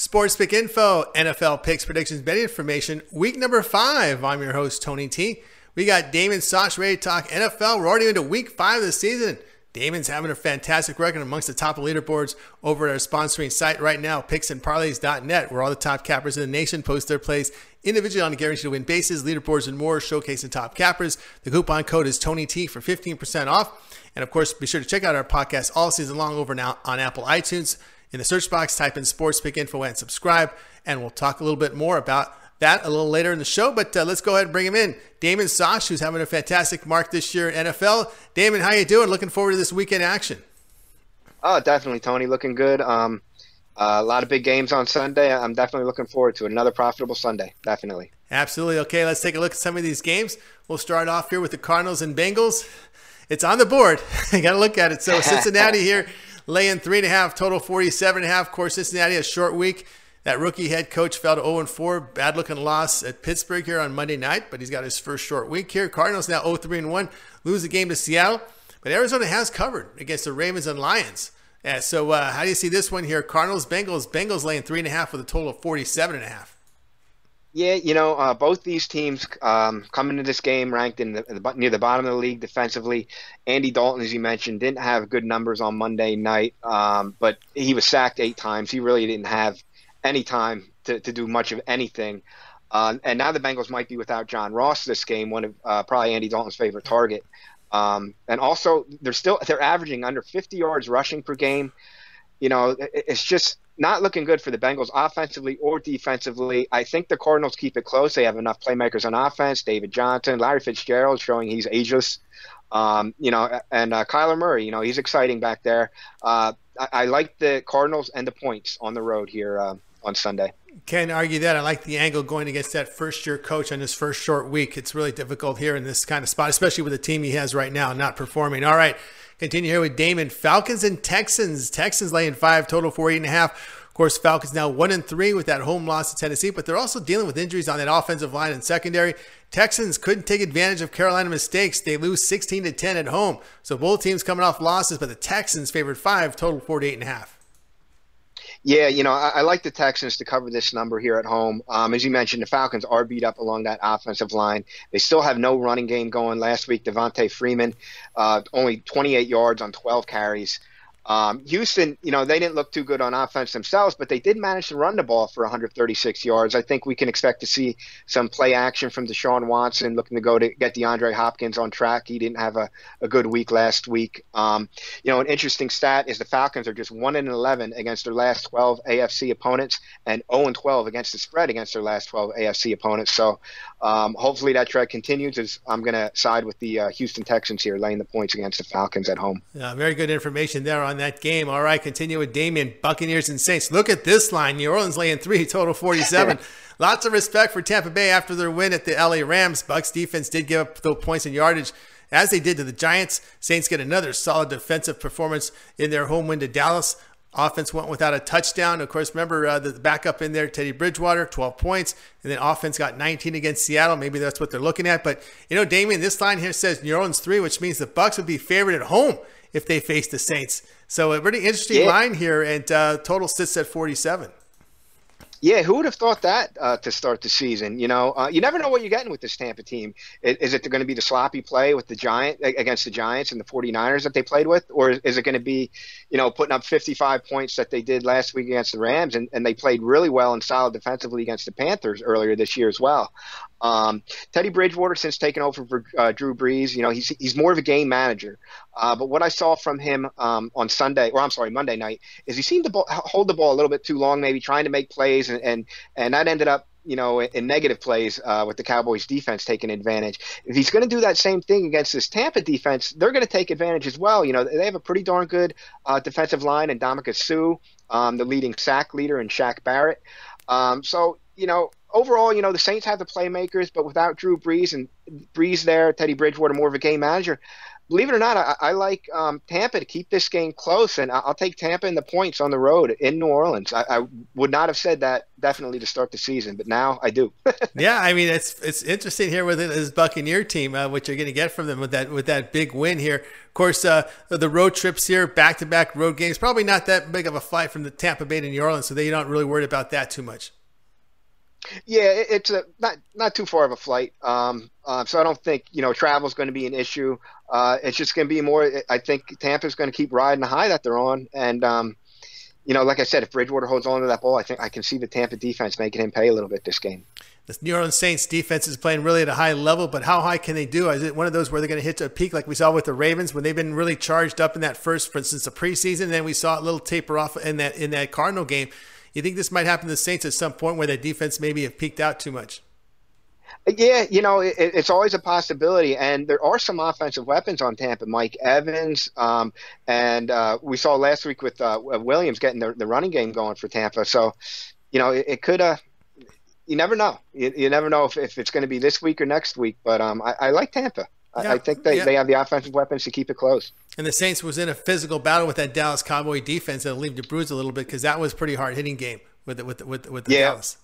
Sports Pick Info, NFL picks, predictions, betting information. Week number five. I'm your host, Tony T. We got Damon Sosh ready to talk NFL. We're already into week five of the season. Damon's having a fantastic record amongst the top leaderboards over at our sponsoring site right now, picksandparlays.net, where all the top cappers in the nation post their plays individually on a guaranteed to win basis, leaderboards, and more, showcasing top cappers. The coupon code is Tony T for 15% off. And of course, be sure to check out our podcast all season long over now on Apple iTunes. In the search box, type in Sports Pick Info and subscribe, and we'll talk a little bit more about that a little later in the show. But uh, let's go ahead and bring him in. Damon Sosh, who's having a fantastic mark this year in NFL. Damon, how you doing? Looking forward to this weekend action. Oh, definitely, Tony. Looking good. Um, uh, a lot of big games on Sunday. I'm definitely looking forward to Another profitable Sunday. Definitely. Absolutely. Okay, let's take a look at some of these games. We'll start off here with the Cardinals and Bengals. It's on the board. you got to look at it. So Cincinnati here laying three and a half, total 47 and a half. Of course, Cincinnati, a short week. That rookie head coach fell to 0 4, bad looking loss at Pittsburgh here on Monday night, but he's got his first short week here. Cardinals now 0 3 1, lose the game to Seattle, but Arizona has covered against the Ravens and Lions. Yeah, so uh, how do you see this one here? Cardinals, Bengals, Bengals laying three and a half with a total of 47 and a half. Yeah, you know, uh, both these teams um, come into this game ranked in the, the, near the bottom of the league defensively. Andy Dalton, as you mentioned, didn't have good numbers on Monday night, um, but he was sacked eight times. He really didn't have any time to, to do much of anything. Uh, and now the Bengals might be without John Ross this game, one of uh, probably Andy Dalton's favorite target. Um, and also, they're still they're averaging under 50 yards rushing per game. You know, it's just not looking good for the Bengals offensively or defensively. I think the Cardinals keep it close. They have enough playmakers on offense. David Johnson, Larry Fitzgerald showing he's ageless. Um, you know, and uh, Kyler Murray, you know, he's exciting back there. Uh, I, I, like the Cardinals and the points on the road here. Uh, on Sunday. Can't argue that. I like the angle going against that first year coach on his first short week. It's really difficult here in this kind of spot, especially with the team he has right now not performing. All right, continue here with Damon. Falcons and Texans. Texans laying five, total for eight and a half. Of course, Falcons now one and three with that home loss to Tennessee, but they're also dealing with injuries on that offensive line and secondary. Texans couldn't take advantage of Carolina mistakes. They lose 16 to 10 at home. So both teams coming off losses, but the Texans favored five, total 48 and a half. Yeah, you know, I, I, like the Texans to cover this number here at home. Um, as you mentioned, the Falcons are beat up along that offensive line. They still have no running game going. Last week, Devonta Freeman, uh, only 28 yards on 12 carries. Um, Houston, you know, they didn't look too good on offense themselves, but they did manage to run the ball for 136 yards. I think we can expect to see some play action from Deshaun Watson looking to go to get DeAndre Hopkins on track. He didn't have a, a good week last week. Um, you know, an interesting stat is the Falcons are just 1 and 11 against their last 12 AFC opponents and 0 and 12 against the spread against their last 12 AFC opponents. So um, hopefully that trend continues. As I'm going to side with the uh, Houston Texans here, laying the points against the Falcons at home. Yeah, very good information there on that game. All right, continue with Damien, Buccaneers and Saints. Look at this line. New Orleans laying three, total 47. Lots of respect for Tampa Bay after their win at the LA Rams. Bucks defense did give up those points and yardage as they did to the Giants. Saints get another solid defensive performance in their home win to Dallas. Offense went without a touchdown. Of course, remember uh, the backup in there, Teddy Bridgewater, 12 points. And then offense got 19 against Seattle. Maybe that's what they're looking at. But, you know, Damien, this line here says New Orleans 3, which means the Bucks would be favored at home if they face the Saints. So a really interesting yeah. line here, and uh, total sits at 47. Yeah, who would have thought that uh, to start the season? You know, uh, you never know what you're getting with this Tampa team. Is, is it going to be the sloppy play with the Giant against the Giants and the 49ers that they played with, or is it going to be, you know, putting up 55 points that they did last week against the Rams, and, and they played really well and solid defensively against the Panthers earlier this year as well. Um, Teddy Bridgewater, since taking over for uh, Drew Brees, you know, he's he's more of a game manager. Uh, but what I saw from him um, on Sunday, or I'm sorry, Monday night, is he seemed to hold the ball a little bit too long, maybe trying to make plays, and and, and that ended up you know, in negative plays uh, with the Cowboys defense taking advantage. If he's going to do that same thing against this Tampa defense, they're going to take advantage as well. You know, they have a pretty darn good uh, defensive line and Ndamukong Suh, um, the leading sack leader, and Shaq Barrett. Um, so, you know, overall, you know, the Saints have the playmakers, but without Drew Brees and Brees there, Teddy Bridgewater more of a game manager, believe it or not, I, I like um, Tampa to keep this game close, and I'll take Tampa in the points on the road in New Orleans. I, I would not have said that definitely to start the season, but now I do. yeah, I mean it's it's interesting here with this Buccaneer team, uh, what you're going to get from them with that with that big win here. Of course, uh, the road trips here, back to back road games, probably not that big of a flight from the Tampa Bay to New Orleans, so they're not really worried about that too much. Yeah, it's a not not too far of a flight. Um, uh, so I don't think you know travel is going to be an issue. Uh, it's just going to be more. I think Tampa's going to keep riding the high that they're on, and um, you know, like I said, if Bridgewater holds on to that ball, I think I can see the Tampa defense making him pay a little bit this game. The New Orleans Saints defense is playing really at a high level, but how high can they do? Is it one of those where they're going to hit a peak like we saw with the Ravens when they've been really charged up in that first, for instance, the preseason, and then we saw a little taper off in that in that Cardinal game. You think this might happen to the Saints at some point where their defense maybe have peaked out too much? Yeah, you know, it, it's always a possibility, and there are some offensive weapons on Tampa. Mike Evans, um, and uh, we saw last week with uh, Williams getting the, the, running game going for Tampa. So, you know, it, it could. Uh, you never know. You, you never know if, if it's going to be this week or next week. But um, I, I like Tampa. Yeah, I think they, yeah. they have the offensive weapons to keep it close. And the Saints was in a physical battle with that Dallas Cowboy defense that'll leave the bruise a little bit because that was pretty hard hitting game with with with with the yeah. Dallas.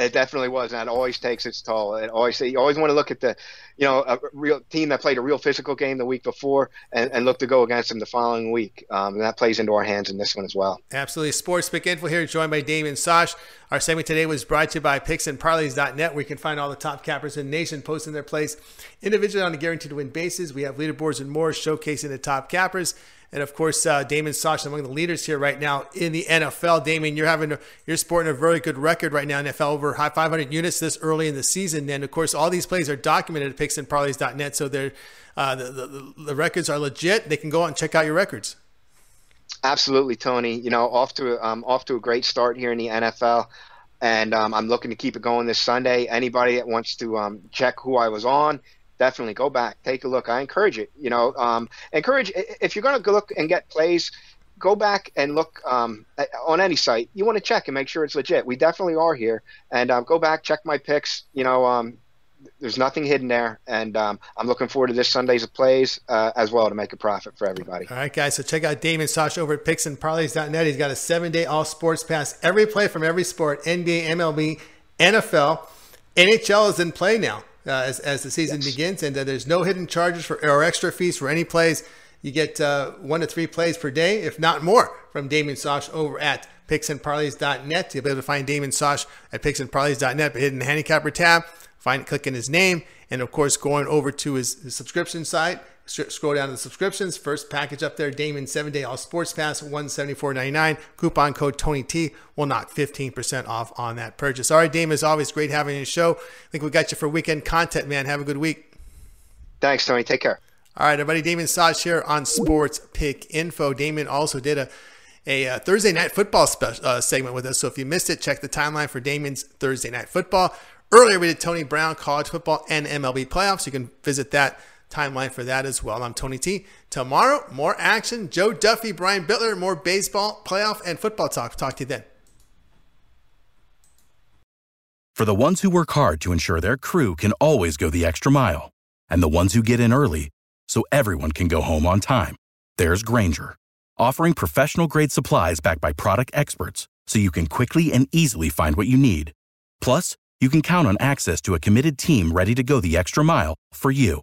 It definitely was, and it always takes its toll. It always you always want to look at the, you know, a real team that played a real physical game the week before, and, and look to go against them the following week. Um, and that plays into our hands in this one as well. Absolutely, Sports Pick Info here, joined by Damien Sosh. Our segment today was brought to you by PicksandParlays.net, where you can find all the top cappers in the nation posting their plays individually on a guaranteed win basis. We have leaderboards and more showcasing the top cappers. And of course, uh, Damon Sosh among the leaders here right now in the NFL. Damon, you're having a, you're sporting a very good record right now in NFL over 500 units this early in the season. And of course, all these plays are documented at picksandparlays.net, so they're uh, the, the, the records are legit. They can go out and check out your records. Absolutely, Tony. You know, off to um, off to a great start here in the NFL, and um, I'm looking to keep it going this Sunday. Anybody that wants to um, check who I was on, definitely go back, take a look. I encourage it. You know, um, encourage if you're going to look and get plays, go back and look um, on any site. You want to check and make sure it's legit. We definitely are here, and um, go back, check my picks. You know, um, there's nothing hidden there, and um, I'm looking forward to this Sunday's of plays uh, as well to make a profit for everybody. All right, guys. So check out Damon Sosh over at PicksandParlays.net. He's got a seven-day all sports pass, every play from every sport: NBA, MLB, NFL, NHL is in play now as, as the season yes. begins. And uh, there's no hidden charges for or extra fees for any plays. You get uh, one to three plays per day, if not more, from Damien Sosh over at picksandparlays.net. You'll be able to find Damien Sosh at picksandparlays.net, but hit in the handicapper tab, find clicking his name, and of course going over to his, his subscription site Scroll down to the subscriptions. First package up there, Damon 7 Day All Sports Pass, $174.99. Coupon code Tony T will knock 15% off on that purchase. All right, Damon, as always, great having you on the show. I think we got you for weekend content, man. Have a good week. Thanks, Tony. Take care. All right, everybody. Damon Sosh here on Sports Pick Info. Damon also did a a uh, Thursday night football spe- uh, segment with us. So if you missed it, check the timeline for Damon's Thursday night football. Earlier, we did Tony Brown college football and MLB playoffs. You can visit that timeline for that as well. I'm Tony T. Tomorrow, more action. Joe Duffy, Brian Bitler, more baseball, playoff, and football talk. Talk to you then. For the ones who work hard to ensure their crew can always go the extra mile, and the ones who get in early so everyone can go home on time, there's Grainger, offering professional grade supplies backed by product experts so you can quickly and easily find what you need. Plus, you can count on access to a committed team ready to go the extra mile for you.